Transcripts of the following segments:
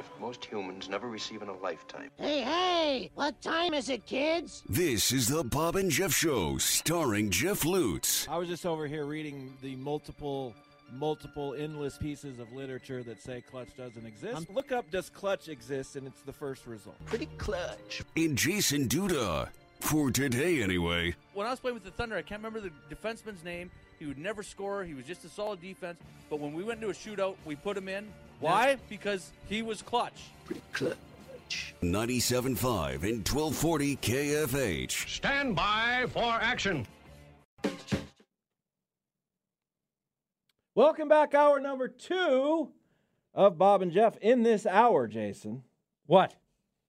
gift most humans never receive in a lifetime. Hey, hey! What time is it, kids? This is the Bob and Jeff Show, starring Jeff Lutz. I was just over here reading the multiple, multiple endless pieces of literature that say clutch doesn't exist. Um, Look up does clutch exist, and it's the first result. Pretty clutch. In Jason Duda. For today, anyway. when I was playing with the Thunder, I can't remember the defenseman's name. He would never score. He was just a solid defense. But when we went into a shootout, we put him in. Why? Because he was clutch. Pretty clutch. 97.5 and 1240 KFH. Stand by for action. Welcome back, hour number two of Bob and Jeff. In this hour, Jason, What?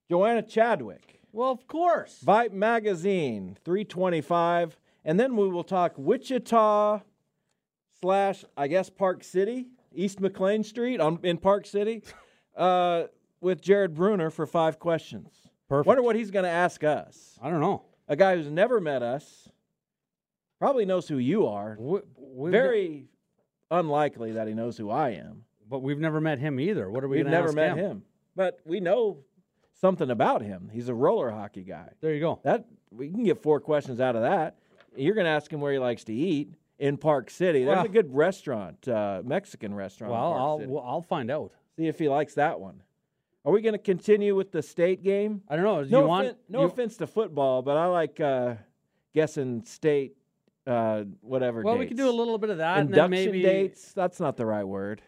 Joanna Chadwick, Well, of course. Vype Magazine, 325. And then we will talk Wichita slash, I guess, Park City, East McLean Street on, in Park City, uh, with Jared Bruner for five questions. Perfect. Wonder what he's going to ask us. I don't know. A guy who's never met us, probably knows who you are. We, Very unlikely that he knows who I am. but we've never met him either. What are we We've never met him. but we know something about him. He's a roller hockey guy. There you go. That we can get four questions out of that. You're going to ask him where he likes to eat in Park City. There's a good restaurant, uh, Mexican restaurant. Well, I'll well, I'll find out. see if he likes that one. Are we going to continue with the state game? I don't know. Do No, you want? offen- no you- offense to football, but I like uh, guessing state, uh, whatever. Well, we can do a little bit of that, and Induction then maybe dates. That's not the right word.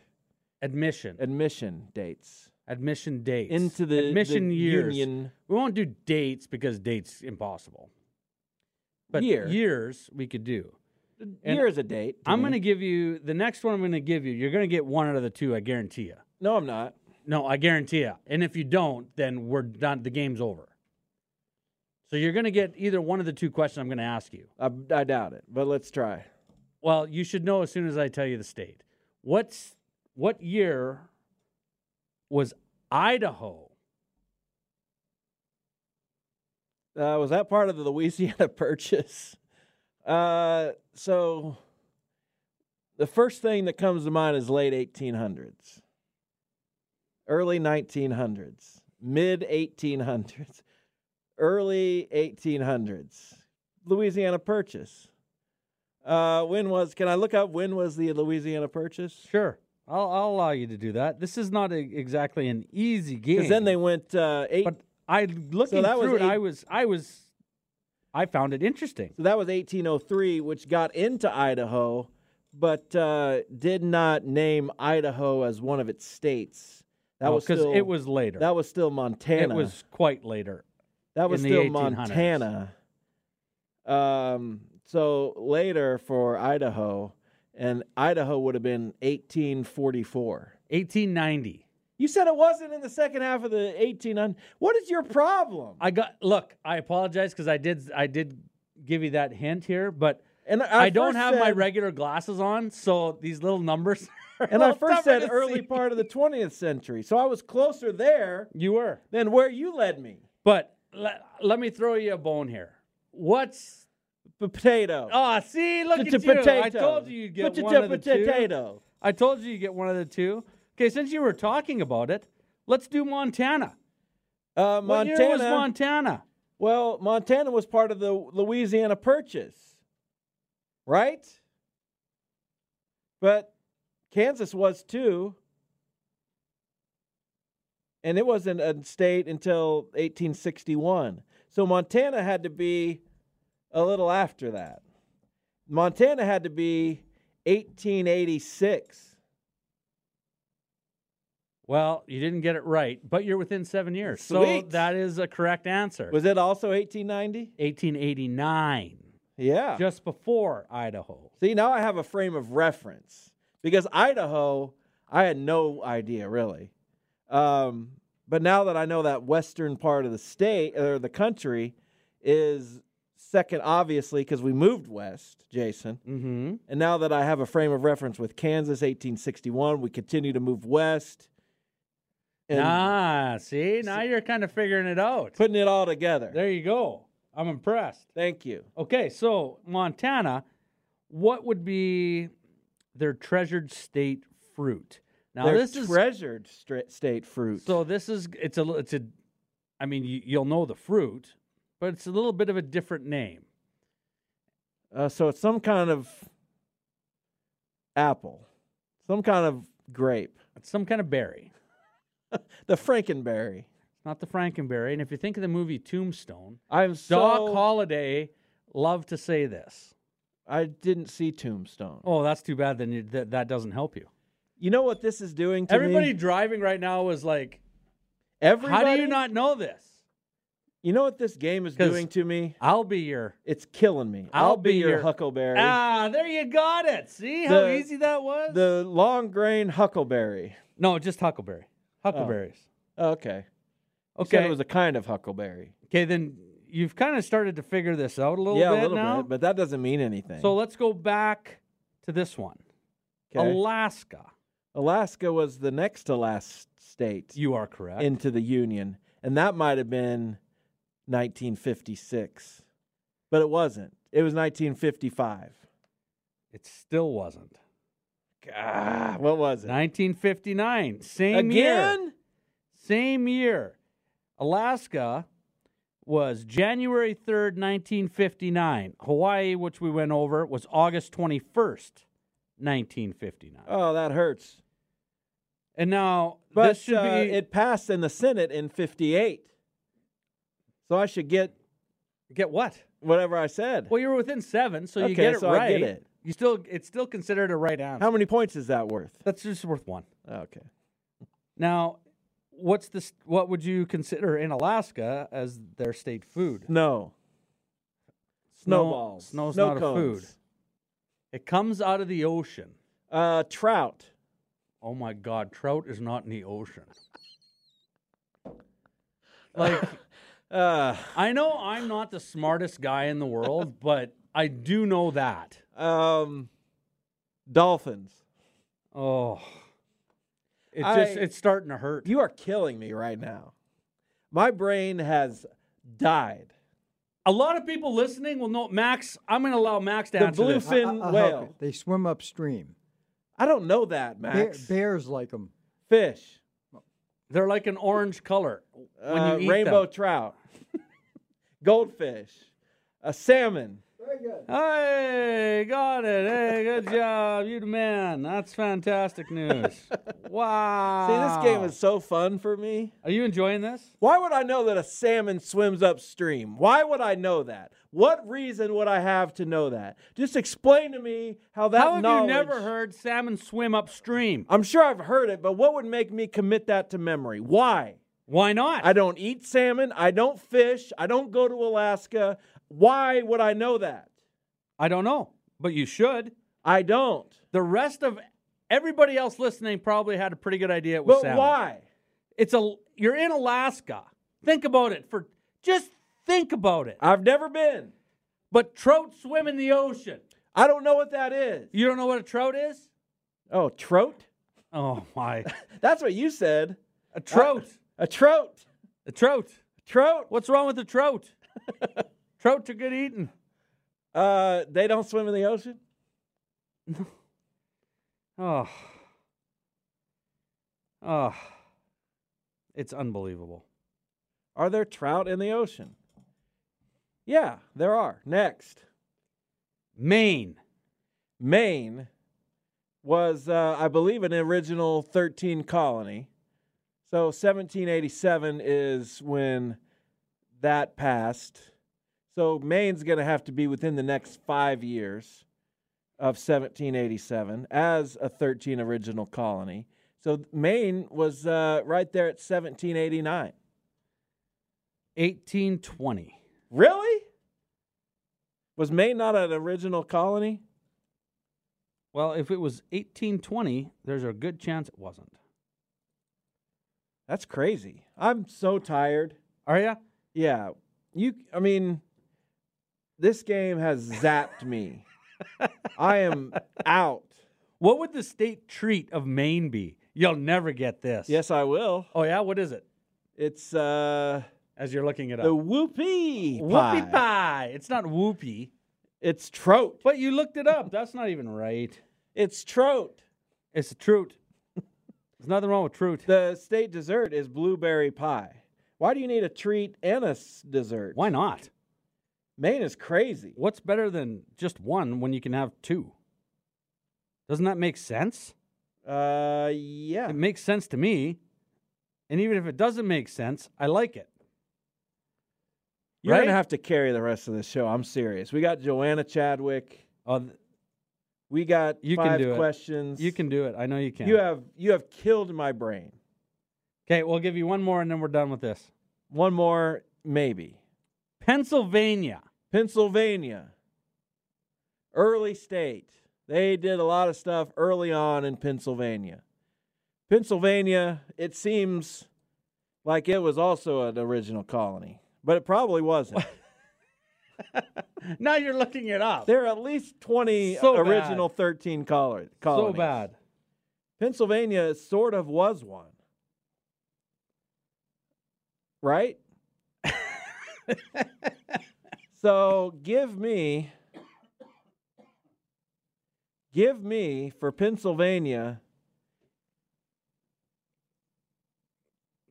admission, Admission dates admission dates into the admission the years. Union. We won't do dates because dates impossible. But Year. years we could do. And Year is a date. I'm going to give you the next one. I'm going to give you. You're going to get one out of the two. I guarantee you. No, I'm not. No, I guarantee you. And if you don't, then we're done. The game's over. So you're going to get either one of the two questions I'm going to ask you. I, I doubt it, but let's try. Well, you should know as soon as I tell you the state. What's what year was Idaho? Uh, was that part of the Louisiana Purchase? Uh, so the first thing that comes to mind is late 1800s, early 1900s, mid 1800s, early 1800s. Louisiana Purchase. Uh, when was? Can I look up when was the Louisiana Purchase? Sure. I'll, I'll allow you to do that. This is not a, exactly an easy game. Because then they went uh, eight. But I looking was through it, eight- I was I was I found it interesting. So that was 1803, which got into Idaho, but uh, did not name Idaho as one of its states. That was because it was later. that was still Montana. it was quite later. that was still 1800s. Montana. Um, so later for Idaho, and Idaho would have been 1844. 1890. You said it wasn't in the second half of the 1800. What is your problem? I got look. I apologize because I did I did give you that hint here, but and I, don't first have my regular glasses on, so these little numbers. And I first said early see. part of the 20th century, so I was closer there You were, than where you led me. but le- let me throw you a bone here. What's P- potato. oh? See, look at t- you. potato. I told you you'd get P- one of the two. potato. I told you you get one of the two. Okay, since you were talking about it, let's do Montana. Uh, What year was Montana? Well, Montana was part of the Louisiana Purchase, right? But Kansas was too. And it wasn't a state until 1861. So Montana had to be a little after that. Montana had to be 1886. Well, you didn't get it right, but you're within seven years. So that is a correct answer. Was it also 1890? 1889, Yeah. just before Idaho. See, now I have a frame of reference because Idaho, I had no idea really. Um, but now that I know that western part of the state or the country is second, obviously, because we moved west, Jason. Mm-hmm. And now that I have a frame of reference with Kansas, 1861, we continue to move west. And ah, see, now you're kind of figuring it out. putting it all together. There you go. I'm impressed. Thank you. Okay, so Montana, what would be their treasured state fruit? Now Their this is treasured stra- state fruit. so this is it's a it's a I mean you, you'll know the fruit, but it's a little bit of a different name. Uh, so it's some kind of apple, some kind of grape, It's some kind of berry. the Frankenberry. Not the Frankenberry. And if you think of the movie Tombstone, I'm so. Doc Holliday loved to say this. I didn't see Tombstone. Oh, that's too bad. Then you, that that doesn't help you. You know what this is doing to Everybody me? driving right now is like, Everybody. how do you not know this? You know what this game is doing to me? I'll be your It's killing me. I'll be, be your, your- Huckleberry. Ah, there you got it. See how The- easy that was? the long grain Huckleberry. no, just huckleberry. Huckleberries. Oh, oh, okay. You Okay. it was a kind of Huckleberry. okay, then you've kind of started to figure this out a little yeah, bit a little now. bit, but that doesn't mean anything. so let's go back to this one. Okay. Alaska. Alaska was the next to last state You are correct. into the Union, and that might have been 1956, but it wasn't. It was 1955. it still wasn't. Ah, what was it? 1959. Same year. Again? Same year. Alaska was January 3rd, 1959. Hawaii, which we went over, was August 21st, 1959. Oh, that hurts. and now But this should uh, be it passed in the Senate in 58. So I should get get what? whatever I said. Well, you were within 7, so you Okay, get it so I right. get it. You still it's still considered a right answer. How many points is that worth? That's just worth 1. Okay. Now, what's this what would you consider in Alaska as their state food? No. Snow- Snowballs. snow's Snow not a food. It comes out of the ocean. Uh, trout. Oh my God, trout is not in the ocean. Like, Uh, I know I'm not the smartest guy in the world, but I do know that. Um, dolphins. Oh, it's I- just it's starting to hurt. You are killing me right now. My brain has died. A lot of people listening will know Max. I'm going to allow Max to The answer this. bluefin I- I'll whale. They swim upstream. I don't know that, Bear, Max. bears like them. Fish. They're like an orange color when Uh, you eat rainbow them. trout. Goldfish. A salmon. Hey, got it. Hey, good job. You the man. That's fantastic news. Wow. See, this game is so fun for me. Are you enjoying this? Why would I know that a salmon swims upstream? Why would I know that? What reason would I have to know that? Just explain to me how that How have knowledge. you never heard salmon swim upstream? I'm sure I've heard it, but what would make me commit that to memory? Why? Why not? I don't eat salmon. I don't fish. I don't go to Alaska. Why would I know that? I don't know, but you should. I don't. The rest of everybody else listening probably had a pretty good idea it was But salmon. why? It's a you're in Alaska. Think about it for just think about it. I've never been. But trout swim in the ocean. I don't know what that is. You don't know what a trout is? Oh, trout? Oh my. That's what you said. A trout. A trout. A trout. A trout. What's wrong with the trout? Trout are good eating. Uh, they don't swim in the ocean. Oh. Oh. It's unbelievable. Are there trout in the ocean? Yeah, there are. Next. Maine. Maine was, uh, I believe, an original 13 colony. So 1787 is when that passed. So Maine's going to have to be within the next five years of 1787 as a 13 original colony. So Maine was uh, right there at 1789. 1820. Really? Was Maine not an original colony? Well, if it was 1820, there's a good chance it wasn't. That's crazy. I'm so tired. Are you? Yeah. You I mean this game has zapped me. I am out. What would the state treat of Maine be? You'll never get this. Yes, I will. Oh yeah, what is it? It's uh As you're looking it up. the whoopie pie. Whoopie pie. It's not whoopie. It's trout. But you looked it up. That's not even right. It's trout. It's a truth. There's nothing wrong with truth. The state dessert is blueberry pie. Why do you need a treat and a s- dessert? Why not? Maine is crazy. What's better than just one when you can have two? Doesn't that make sense? Uh yeah. It makes sense to me. And even if it doesn't make sense, I like it. You're right? gonna have to carry the rest of the show. I'm serious. We got Joanna Chadwick. Oh, th- We got You five can do it. questions. you can do it. I know you can. You have you have killed my brain. Okay, we'll give you one more and then we're done with this. One more, maybe. Pennsylvania. Pennsylvania. Early state. They did a lot of stuff early on in Pennsylvania. Pennsylvania, it seems like it was also an original colony, but it probably wasn't. Now you're looking it up. there are at least 20 So bad. original 13 col- colonies. so bad. Pennsylvania sort of was one. Right? so give me give me for Pennsylvania,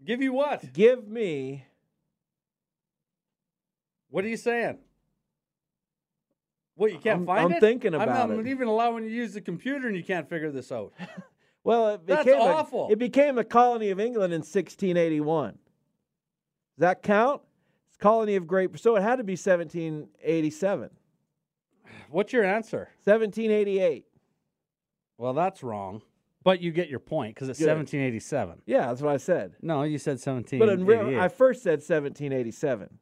Give you what? give me What are you saying? What you can't I'm- find I'm it? thinking about it. I'm not it. even allowing you to use the computer and you can't figure this out. well it That's became awful. A, it became a colony of England in 1681. Does that count? Colony of Great so it had to be 1787. What's your answer? 1788. Well, that's wrong. But you get your point because it's Good. 1787. Yeah, that's what I said. No, you said But in real, I first said 1787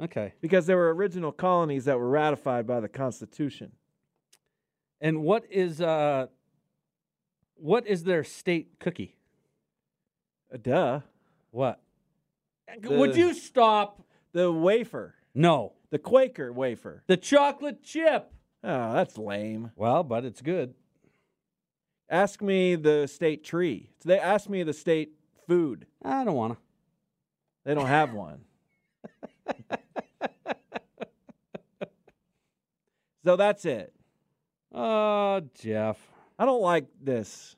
okay. because there were original colonies that were ratified by the Constitution. And what is uh what is their state cookie? Uh, duh. What? The- Would you stop? The wafer, No. the Quaker wafer. The chocolate chip. Oh, that's lame. Well, but it's good. Ask me the state tree. So they ask me the state food. I don't want to. They don't have one. so that's it. Oh, Jeff. I don't like this.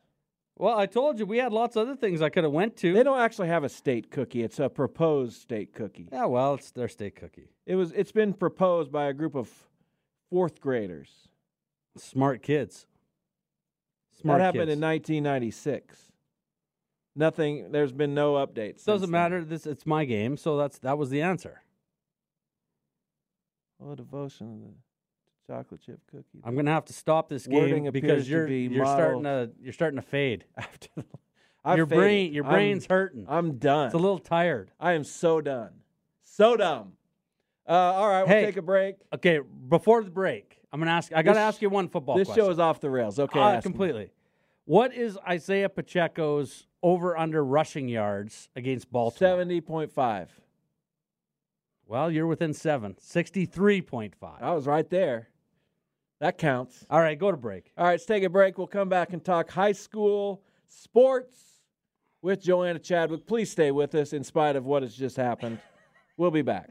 Well, I told you we had lots of other things I could have went to. They don't actually have a state cookie. It's a proposed state cookie. Yeah, well, it's their state cookie. It was it's been proposed by a group of fourth graders. Smart kids. Smart that happened kids. in 1996. Nothing. There's been no updates. Doesn't then. matter. This it's my game, so that's that was the answer. Well, devotion of the chocolate chip cookie. I'm gonna have to stop this Wording game appears because to you're be you're starting to you're starting to fade. After the, I've your faded. brain your I'm- brain's hurting. I'm done. It's a little tired. I am so done. So dumb. Uh, all right, we'll Hey, take a break. Okay, before the break, I'm gonna ask. I gotta This- ask you one football. This question. show is off the rails. Okay, Uh, ask me. completely. What is Isaiah Pacheco's over under rushing yards against Baltimore? Seventy point five. Well, you're within seven. Sixty-three point five. I was right there. That counts. All right, go to break. All right, let's take a break. We'll come back and talk high school sports with Joanna Chadwick. Please stay with us in spite of what has just happened. We'll be back.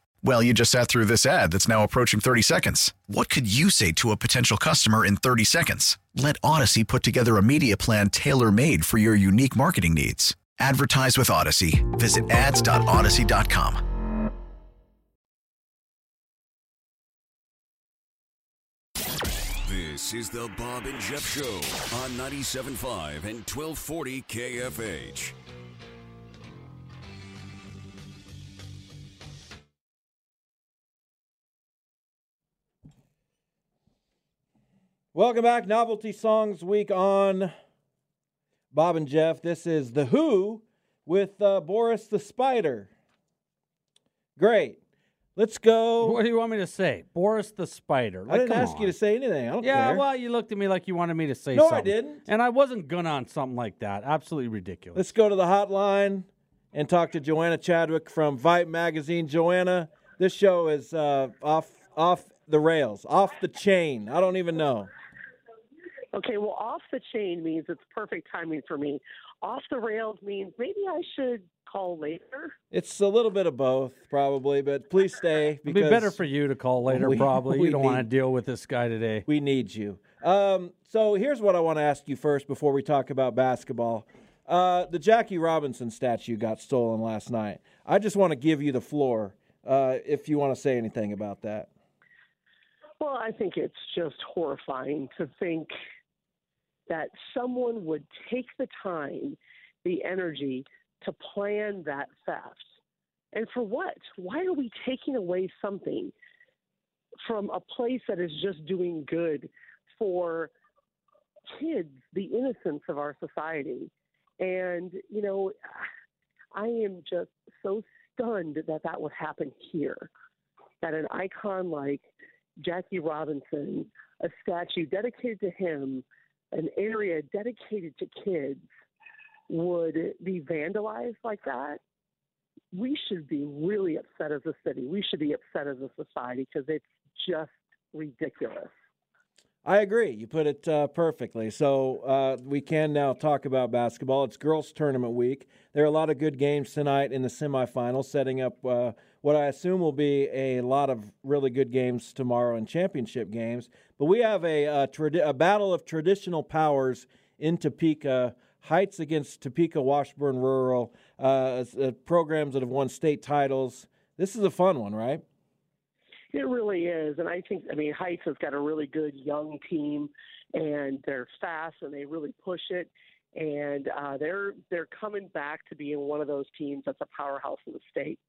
Well, you just sat through this ad that's now approaching 30 seconds. What could you say to a potential customer in 30 seconds? Let Odyssey put together a media plan tailor made for your unique marketing needs. Advertise with Odyssey. Visit ads.odyssey.com. This is the Bob and Jeff Show on 97.5 and 1240 KFH. Welcome back, Novelty Songs Week on Bob and Jeff. This is The Who with uh, Boris the Spider. Great. Let's go. What do you want me to say? Boris the Spider. I didn't ask you to say anything. I don't Yeah, care. well, you looked at me like you wanted me to say No, I didn't. And I wasn't gonna on something like that. Absolutely ridiculous. Let's go to the hotline and talk to Joanna Chadwick from Vype Magazine. Joanna, this show is uh, off off the rails, off the chain. I don't even know. Okay, well, off the chain means it's perfect timing for me. Off the rails means maybe I should call later. It's a little bit of both, probably, but please stay. It'd be better for you to call later, we- probably. we You don't want to deal with this guy today. We need you. Um, so here's what I want to ask you first before we talk about basketball. Uh, the Jackie Robinson statue got stolen last night. I just want to give you the floor uh, if you want to say anything about that. Well, I think it's just horrifying to think that someone would take the time, the energy to plan that theft. And for what? Why are we taking away something from a place that is just doing good for kids, the innocence of our society? And, you know, I am just so stunned that that would happen here. That an icon like Jackie Robinson, a statue dedicated to him, an area dedicated to kids, would be vandalized like that. We should be really upset as a city. We should be upset as a society because it's just ridiculous. I agree. You put it uh, perfectly. So uh, we can now talk about basketball. It's girls' tournament week. There are a lot of good games tonight in the semifinals, setting up uh, what I assume will be a lot of really good games tomorrow and championship games. But we have a, uh tradi- a battle of traditional powers in Topeka. Heights against Topeka Washburn Rural, uh, uh, programs that have won state titles. This is a fun one, right? It really is, and I think I mean Heights has got a really good young team, and they're fast and they really push it, and uh, they're they're coming back to being one of those teams that's a powerhouse in the state,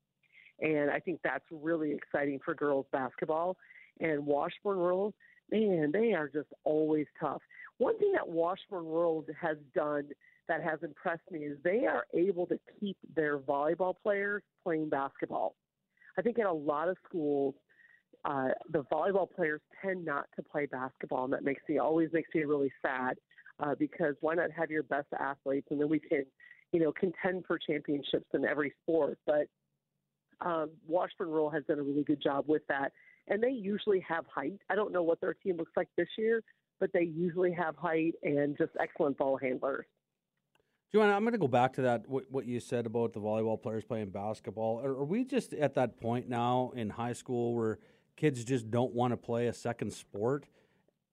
and I think that's really exciting for girls basketball. And Washburn Rural, man, they are just always tough. One thing that Washburn Rural has done that has impressed me is they are able to keep their volleyball players playing basketball. I think in a lot of schools, uh, the volleyball players tend not to play basketball, and that makes me always makes me really sad uh, because why not have your best athletes, and then we can, you know, contend for championships in every sport. But um, Washburn Rural has done a really good job with that, and they usually have height. I don't know what their team looks like this year, but they usually have height and just excellent ball handlers. Joanna, I'm going to go back to that what, what you said about the volleyball players playing basketball. Are, are we just at that point now in high school where kids just don't want to play a second sport?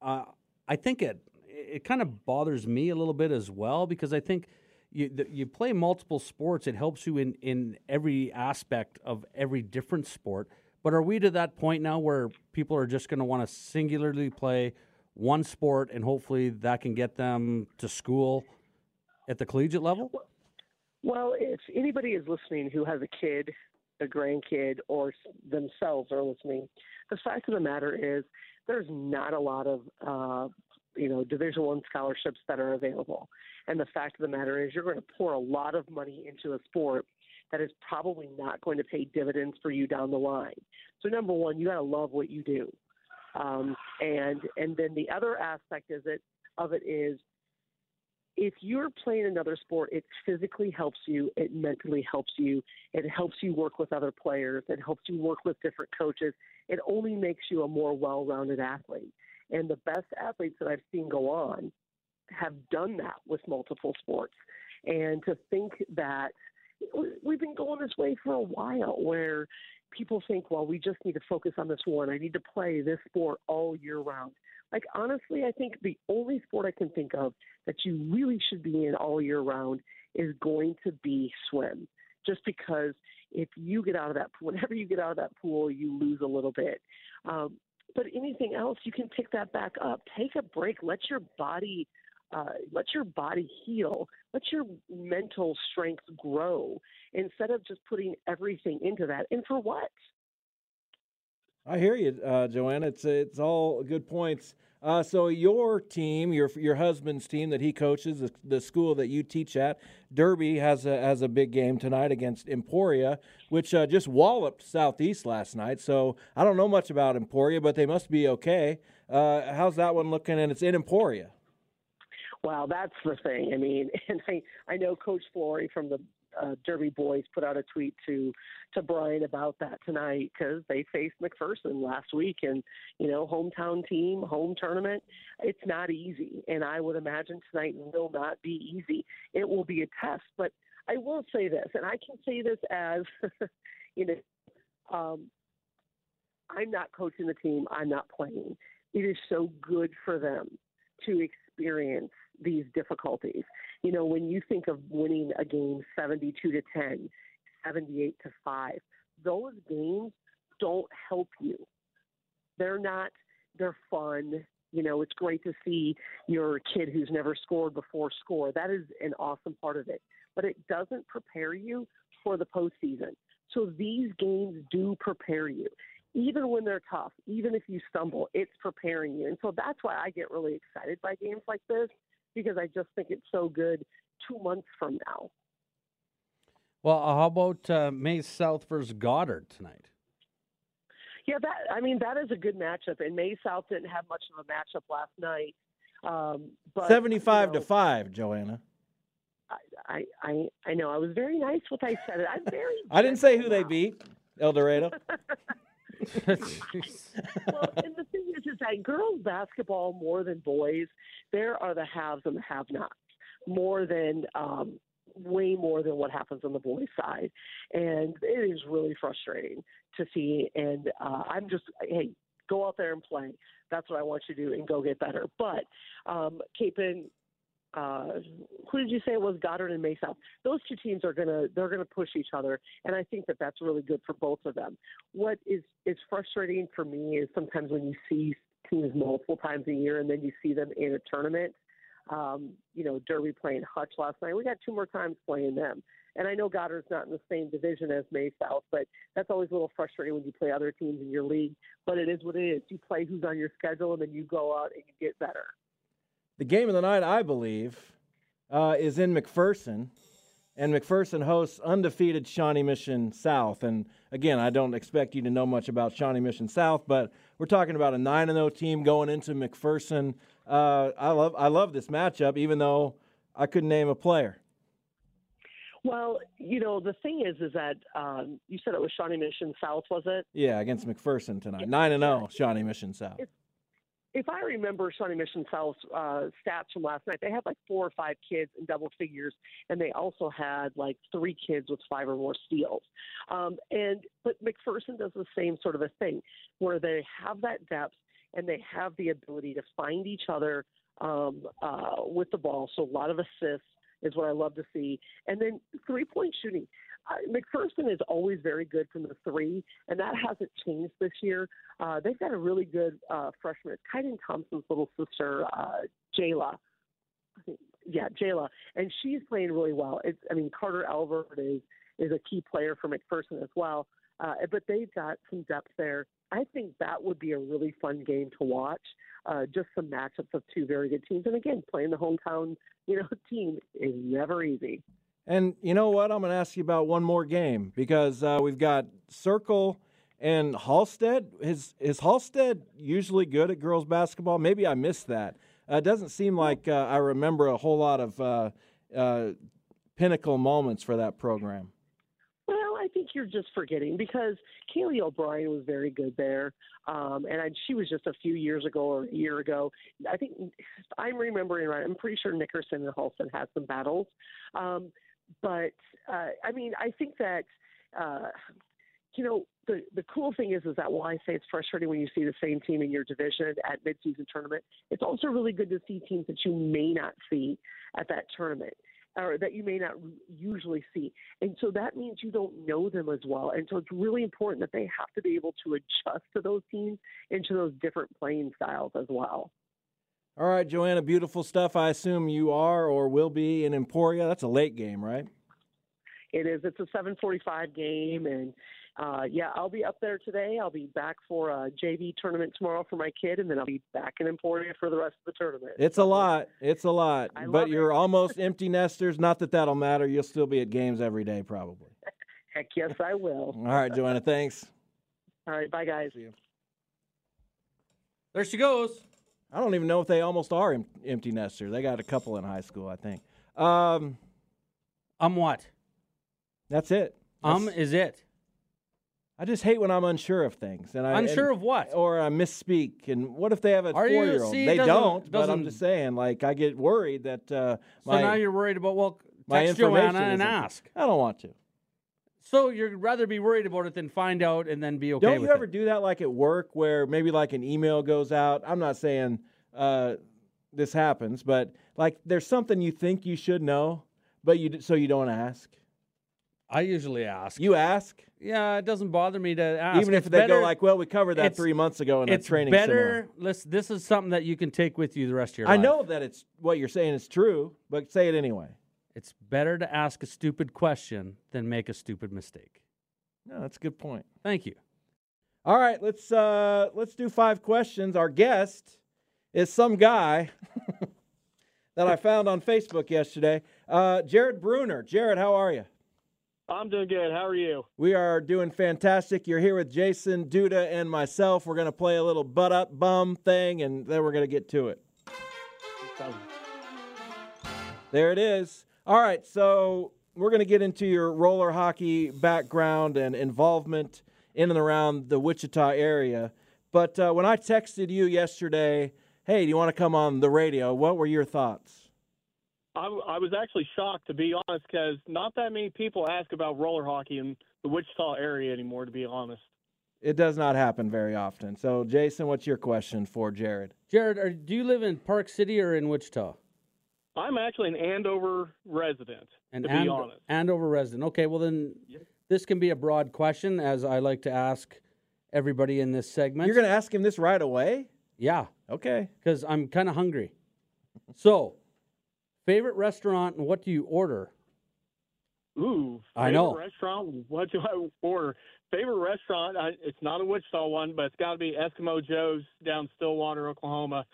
Uh, I think it it kind of bothers me a little bit as well because I think you the, you play multiple sports. It helps you in in every aspect of every different sport. But are we to that point now where people are just going to want to singularly play one sport and hopefully that can get them to school? At the collegiate level? Well, if anybody is listening who has a kid, a grandkid, or themselves are listening, the fact of the matter is there's not a lot of uh, you know Division One scholarships that are available, and the fact of the matter is you're going to pour a lot of money into a sport that is probably not going to pay dividends for you down the line. So number one, you got to love what you do, um, and and then the other aspect is it of it is if you're playing another sport, it physically helps you, it mentally helps you, it helps you work with other players, it helps you work with different coaches. It only makes you a more well rounded athlete. And the best athletes that I've seen go on have done that with multiple sports. And to think that we've been going this way for a while where people think, well, we just need to focus on this one. I need to play this sport all year round. Like, honestly, I think the only sport I can think of that you really should be in all year round is going to be swim. Just because if you get out of that, pool, whenever you get out of that pool, you lose a little bit. Um, but anything else, you can pick that back up. Take a break. Let your body uh, let your body heal, let your mental strength grow instead of just putting everything into that. And for what? I hear you, uh, Joanna. It's it's all good points. Uh, so your team, your your husband's team that he coaches, the, the, school that you teach at, Derby has a has a big game tonight against Emporia, which uh, just walloped Southeast last night. So I don't know much about Emporia, but they must be okay. Uh, how's that one looking? And it's in Emporia. Well, that's the thing. I mean, and I I know Coach Flory from the uh, Derby boys put out a tweet to to Brian about that tonight because they faced McPherson last week, and you know, hometown team, home tournament. It's not easy, and I would imagine tonight will not be easy. It will be a test, but I will say this, and I can say this as you know, um, I'm not coaching the team. I'm not playing. It is so good for them to experience these difficulties. You know, when you think of winning a game 72 to 10, 78 to 5, those games don't help you. They're not, they're fun. You know, it's great to see your kid who's never scored before score. That is an awesome part of it. But it doesn't prepare you for the postseason. So these games do prepare you. Even when they're tough, even if you stumble, it's preparing you. And so that's why I get really excited by games like this because I just think it's so good two months from now. Well, uh, how about uh, Maize South versus Goddard tonight? Yeah, that I mean that is a good matchup, and Maize South didn't have much of a matchup last night. Um, but seventy-five you know, to five, Joanna. I, I I know I was very nice what I said. I'm very. I didn't say who they beat. El Dorado. well, and the thing is, girls basketball more than boys, there are the haves and the have-nots more than um, way more than what happens on the boys' side, and it is really frustrating to see. And uh, I'm just, hey, go out there and play. That's what I want you to do, and go get better. But um, uh, who did you say it was Goddard and Mesa? Those two teams are gonna they're gonna push each other, and I think that that's really good for both of them. What is is frustrating for me is sometimes when you see teams multiple times a year and then you see them in a tournament. Um, you know, Derby playing Hutch last night. We got two more times playing them. And I know Goddard's not in the same division as Maize South, but that's always a little frustrating when you play other teams in your league. But it is what it is. You play who's on your schedule, and then you go out and you get better. The game of the night, I believe, uh, is in McPherson, and McPherson hosts undefeated Shawnee Mission South. And again, I don't expect you to know much about Shawnee Mission South, but we're talking about a nine and zero team going into McPherson. Uh, I love I love this matchup, even though I couldn't name a player. Well, you know, the thing is, is that um, you said it was Shawnee Mission South, was it? Yeah, against McPherson tonight, nine and zero, Shawnee Mission South. It's, if I remember Shawnee Mission South's uh, stats from last night, they had like four or five kids in double figures, and they also had like three kids with five or more steals. Um, and but McPherson does the same sort of a thing, where they have that depth and they have the ability to find each other um, uh, with the ball. So a lot of assists is what I love to see, and then three point shooting. McPherson is always very good from the three, and that hasn't changed this year. Uh, they've got a really good uh, freshman. Kaiden Thompson's little sister, uh, Jayla. yeah, Jayla, and she's playing really well. It's, I mean, Carter Elvert is is a key player for McPherson as well. Uh, but they've got some depth there. I think that would be a really fun game to watch. Uh, just some matchups of two very good teams, and again, playing the hometown, you know, team is never easy. And you know what? I'm going to ask you about one more game because uh, we've got Circle and Halstead. Is is Halstead usually good at girls basketball? Maybe I missed that. Uh, it doesn't seem like uh, I remember a whole lot of uh, uh, pinnacle moments for that program. Well, I think you're just forgetting because Kaylee O'Brien was very good there, um, and I, she was just a few years ago or a year ago. I think I'm remembering right. I'm pretty sure Nickerson and Halstead had some battles, um, but uh, I mean, I think that uh, you know the the cool thing is is that while I say it's frustrating when you see the same team in your division at midseason tournament, it's also really good to see teams that you may not see at that tournament or that you may not usually see. And so that means you don't know them as well. And so it's really important that they have to be able to adjust to those teams and to those different playing styles as well. All right, Joanna, beautiful stuff. I assume you are or will be in Emporia. That's a late game, right? It is. It's a 7:45 game, and uh, yeah, I'll be up there today. I'll be back for a JV tournament tomorrow for my kid, and then I'll be back in Emporia for the rest of the tournament. It's a lot. It's a lot. I but you're it. almost empty nesters. Not that that'll matter. You'll still be at games every day, probably. Heck yes, I will. All right, Joanna. Thanks. All right, bye guys. There she goes. I don't even know if they almost are em- empty nesters. They got a couple in high school, I think. Um, um, what? That's it. Um, is it? I just hate when I'm unsure of things, and I Unsure and- of what? or I misspeak. And what if they have a Are four-year-old? They doesn't- don't, but I'm just saying. Like I get worried that uh, So my now you're worried about well, my text information Joanna and ask. I don't want to. So you'd rather be worried about it than find out and then be okay Don't with you ever it. do that like at work where maybe like an email goes out? I'm not saying uh, this happens, but like there's something you think you should know, but you d- so you don't ask. I usually ask. You ask, Yeah, it doesn't bother me to ask. even if It's they better- go like, "Well, we covered that three months ago in a it's training better. Listen, this is something that you can take with you the rest of your I life. know that it's what you're saying is true, but say it anyway. It's better to ask a stupid question than make a stupid mistake. No, that's a good point. Thank you. All right, let's uh, let's do five questions. Our guest is some guy that I found on Facebook yesterday, uh, Jared Bruner. Jared, how are you? I'm doing good. How are you? We are doing fantastic. You're here with Jason, Duda, and myself. We're going to play a little butt up bum thing, and then we're going to get to it. There it is. All right, so we're going to get into your roller hockey background and involvement in and around the Wichita area. But uh, when I texted you yesterday, hey, do you want to come on the radio? What were your thoughts? I, I was actually shocked, to be honest, because not that many people ask about roller hockey in the Wichita area anymore, to be honest. It does not happen very often. So, Jason, what's your question for Jared? Jared, are, do you live in Park City or in Wichita? I'm actually an Andover resident, An to be And- honest. Andover resident. Okay, well then, this can be a broad question, as I like to ask everybody in this segment. You're going to ask him this right away? Yeah. Okay. Because I'm kind of hungry. So, favorite restaurant and what do you order? Ooh, I favorite know. restaurant? What do I order? Favorite restaurant? I, it's not a Wichita one, but it's got to be Eskimo Joe's down Stillwater, Oklahoma.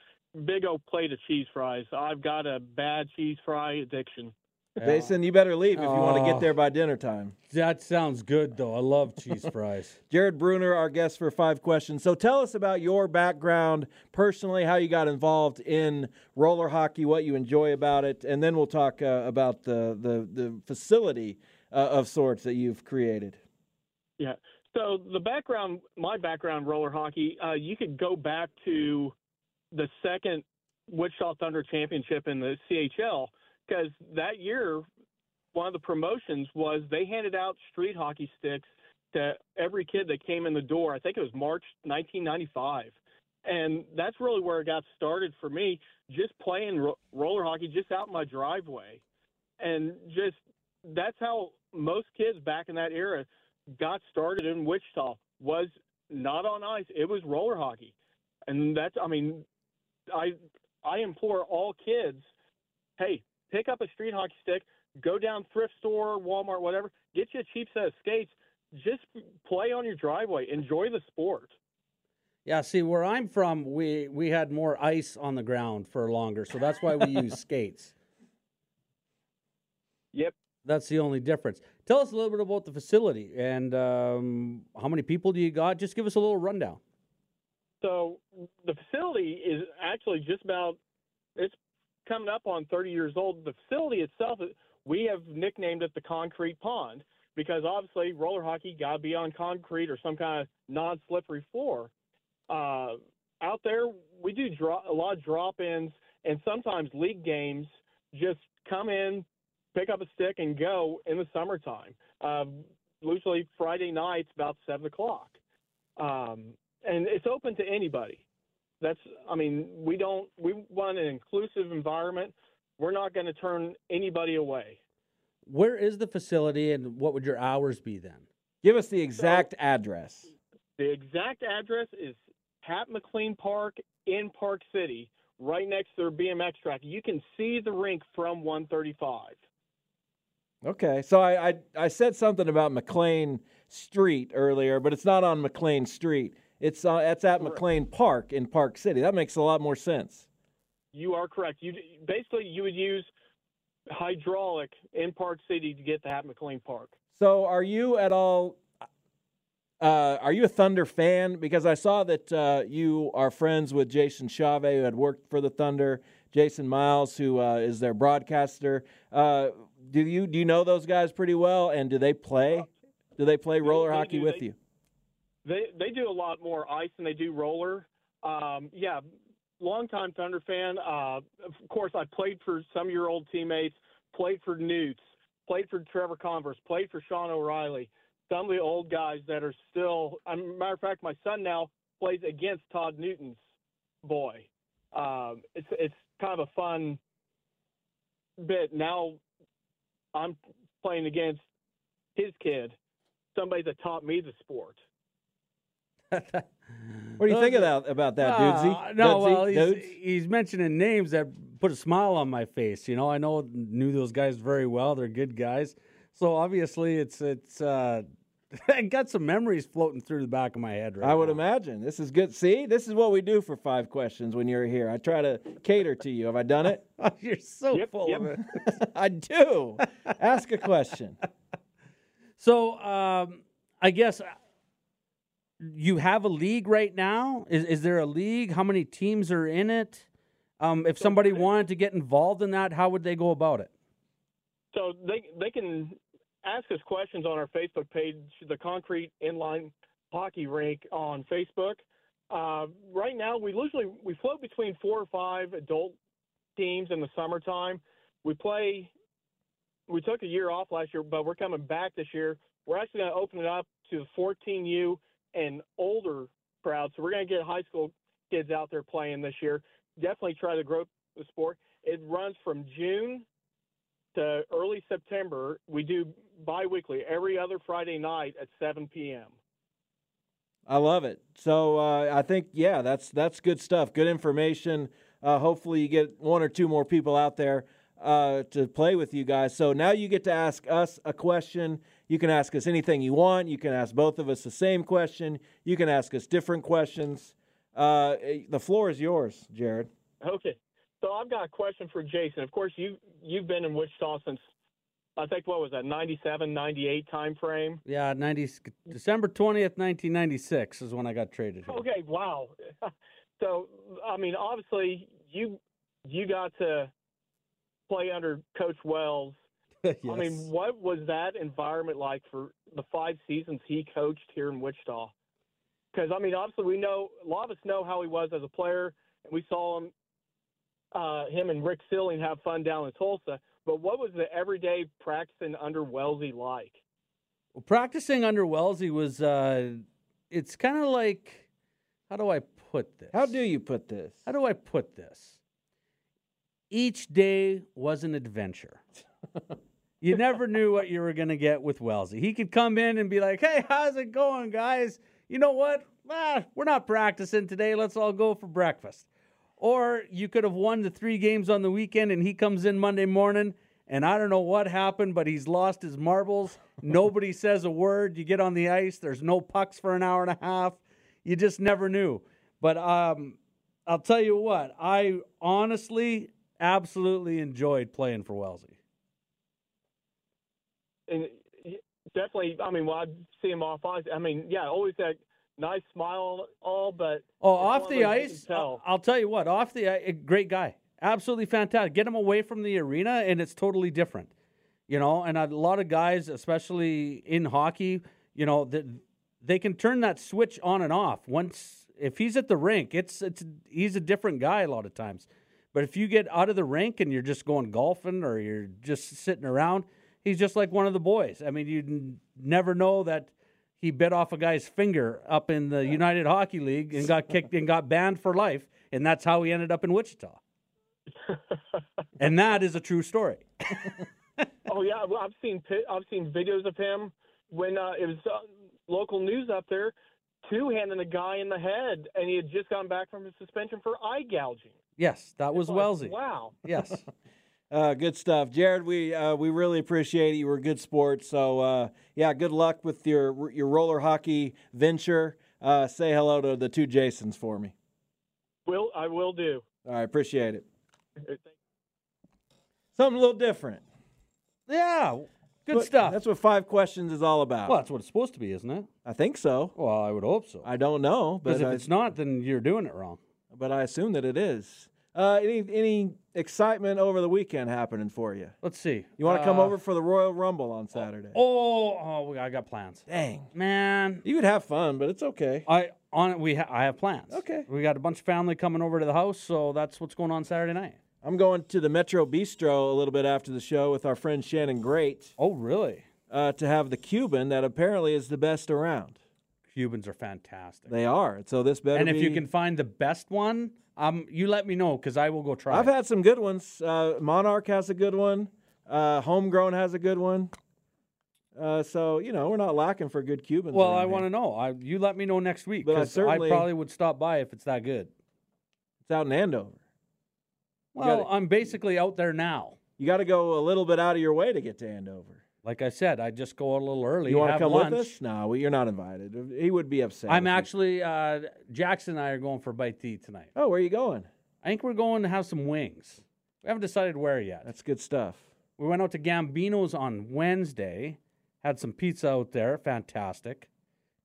Big old plate of cheese fries. I've got a bad cheese fry addiction. Jason, you better leave if you want to Oh. get there by dinner time. That sounds good, though. I love cheese fries. Jared Bruner, our guest for five questions. So tell us about your background personally, how you got involved in roller hockey, what you enjoy about it, and then we'll talk uh, about the, the, the facility uh, of sorts that you've created. Yeah. So the background, my background, roller hockey, uh, you could go back to the second Wichita Thunder championship in the CHL because that year, one of the promotions was they handed out street hockey sticks to every kid that came in the door. I think it was March 1995. And that's really where it got started for me, just playing ro- roller hockey just out in my driveway. And just that's how most kids back in that era got started in Wichita was not on ice. It was roller hockey. And that's I mean, I I implore all kids, hey, pick up a street hockey stick, go down thrift store, Walmart, whatever, get you a cheap set of skates. Just play on your driveway. Enjoy the sport. Yeah, see where I'm from, we we had more ice on the ground for longer, so that's why we use skates. Yep. That's the only difference. Tell us a little bit about the facility and um, how many people do you got? Just give us a little rundown. So the facility is actually just about it's coming up on 30 years old. The facility itself, we have nicknamed it the Concrete Pond because obviously roller hockey got to be on concrete or some kind of non-slippery floor. Uh, out there, we do draw, a lot of drop-ins and sometimes league games. Just come in, pick up a stick, and go in the summertime. Uh, usually Friday nights about seven o'clock, um, and it's open to anybody. That's, I mean, we don't. We want an inclusive environment. We're not going to turn anybody away. Where is the facility and what would your hours be then? Give us the exact so, address. The exact address is Pat McLean Park in Park City, right next to their BMX track. You can see the rink from 135. Okay, so I, I, I said something about McLean Street earlier, but it's not on McLean Street. It's uh, it's at correct. McLean Park in Park City. That makes a lot more sense. You are correct. You basically you would use hydraulic in Park City to get to Pat McLean Park. So, are you at all? Uh, are you a Thunder fan? Because I saw that uh, you are friends with Jason Chave, who had worked for the Thunder. Jason Miles, who uh, is their broadcaster. Uh, do you do you know those guys pretty well? And do they play? Do they play roller they, hockey do, with they, you? They they do a lot more ice than they do roller. Um, yeah, longtime Thunder fan. Uh, of course, I played for some of your old teammates, played for Newts, played for Trevor Converse, played for Sean O'Reilly. Some of the old guys that are still. As a matter of fact, my son now plays against Todd Newton's boy. Um, it's it's kind of a fun bit. Now I'm playing against his kid, somebody that taught me the sport. What do you think about about that, uh, No, well, he's, he's, mentioning names that put a smile on my face. You know, I know knew those guys very well. They're good guys. So obviously, it's it's. Uh, I got some memories floating through the back of my head right I would now. imagine. This is good. See, this is what we do for five questions when you're here. I try to cater to you. Have I done it? you're so yep, full yep. of it. I do. Ask a question. So, um, I guess you have a league right now. Is is there a league? How many teams are in it? Um, if somebody wanted to get involved in that, how would they go about it? So they they can ask us questions on our Facebook page, the Concrete Inline Hockey Rink on Facebook. Uh, right now, we usually we float between four or five adult teams in the summertime. We play. We took a year off last year, but we're coming back this year. We're actually going to open it up to the 14U and older crowd. So we're going to get high school kids out there playing this year. Definitely try to grow the sport. It runs from June to early September. We do biweekly, every other Friday night at 7 p.m. I love it. So uh, I think yeah, that's that's good stuff. Good information. Uh, hopefully you get one or two more people out there uh, to play with you guys. So now you get to ask us a question. You can ask us anything you want. You can ask both of us the same question. You can ask us different questions. Uh, the floor is yours, Jared. Okay. So I've got a question for Jason. Of course, you you've been in Wichita since I think what was that 97, 98 time frame? Yeah, 90 December 20th, 1996 is when I got traded. Here. Okay, wow. so I mean, obviously you you got to play under Coach Wells. Yes. I mean, what was that environment like for the five seasons he coached here in Wichita? Because I mean, obviously we know a lot of us know how he was as a player, and we saw him uh, him and Rick Sealing have fun down in Tulsa. But what was the everyday practicing under Wellesley like? Well, practicing under Wellesley was, uh, it's kind of like, how do I put this? How do you put this? How do I put this? Each day was an adventure. you never knew what you were going to get with Wellesley. He could come in and be like, hey, how's it going, guys? You know what? Ah, we're not practicing today. Let's all go for breakfast Or you could have won the three games on the weekend and he comes in Monday morning and I don't know what happened, but he's lost his marbles. Nobody says a word. You get on the ice, there's no pucks for an hour and a half. You just never knew. But um, I'll tell you what, I honestly absolutely enjoyed playing for Wellesley. And definitely, I mean, well, I see him off ice. I mean, yeah, always that nice smile, all, but oh, off the ice, tell. I'll tell you what, off the ice, great guy, absolutely fantastic. Get him away from the arena, and it's totally different, you know. And a lot of guys, especially in hockey, you know, that they can turn that switch on and off. Once if he's at the rink, it's it's he's a different guy a lot of times. But if you get out of the rink and you're just going golfing or you're just sitting around, he's just like one of the boys. I mean, you n- never know that he bit off a guy's finger up in the United Hockey League and got kicked and got banned for life, and that's how he ended up in Wichita. and that is a true story. oh yeah, well, I've seen I've seen videos of him when uh, it was uh, local news up there, two handing a guy in the head, and he had just gone back from his suspension for eye gouging. Yes, that was like, Wellesley. Wow. Yes. Uh, good stuff, Jared. We uh, we really appreciate it. You were a good sport. So uh, yeah, good luck with your your roller hockey venture. Uh, say hello to the two Jasons for me. Will I will do. All right, appreciate it. Something a little different. Yeah, good But stuff. That's what five questions is all about. Well, that's what it's supposed to be, isn't it? I think so. Well, I would hope so. I don't know, Because but if I, it's not, then you're doing it wrong. but I assume that it is. Uh, any any excitement over the weekend happening for you? Let's see. You want to come Uh, over for the Royal Rumble on Saturday? Oh, oh, I got plans. Dang, man! You would have fun, but it's okay. I on we ha- I have plans. Okay. We got a bunch of family coming over to the house, so that's what's going on Saturday night. I'm going to the Metro Bistro a little bit after the show with our friend Shannon Great. Oh, really? Uh, to have the Cuban that apparently is the best around. Cubans are fantastic. They are. So this better and if you can find the best one, um, you let me know because I will go try. I've it. had some good ones. Uh, Monarch has a good one. Uh, Homegrown has a good one. Uh, so you know we're not lacking for good Cubans. Well, I want to know. I, you let me know next week But I because I, probably would stop by if it's that good. It's out in Andover. Well, gotta- I'm basically out there now. You got to go a little bit out of your way to get to Andover. Like I said, I just go a little early. you want to come lunch. with us? No, you're not invited. He would be upset. I'm actually uh, Jackson and I are going for a bite to eat tonight. Oh, where are you going? I think we're going to have some wings. We haven't decided where yet. That's good stuff. We went out to Gambino's on Wednesday, had some pizza out there, fantastic.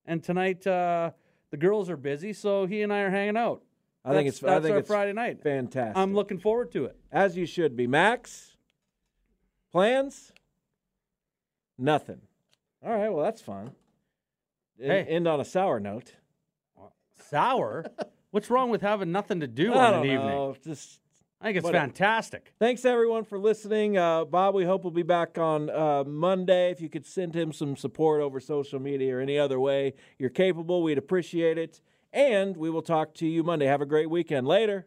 And tonight uh, the girls are busy, so he and I are hanging out. I think That's- it's. I that's think our it's Friday night. Fantastic. I'm looking forward to it. as you should be. Max, plans? Nothing. All right. Well, that's fun. Hey. End on a sour note. Sour? What's wrong with having nothing to do I on an evening? Just I think it's whatever. fantastic. Thanks everyone for listening. Uh, Bob, we hope we'll be back on uh, Monday. If you could send him some support over social media or any other way you're capable, we'd appreciate it. And we will talk to you Monday. Have a great weekend. Later.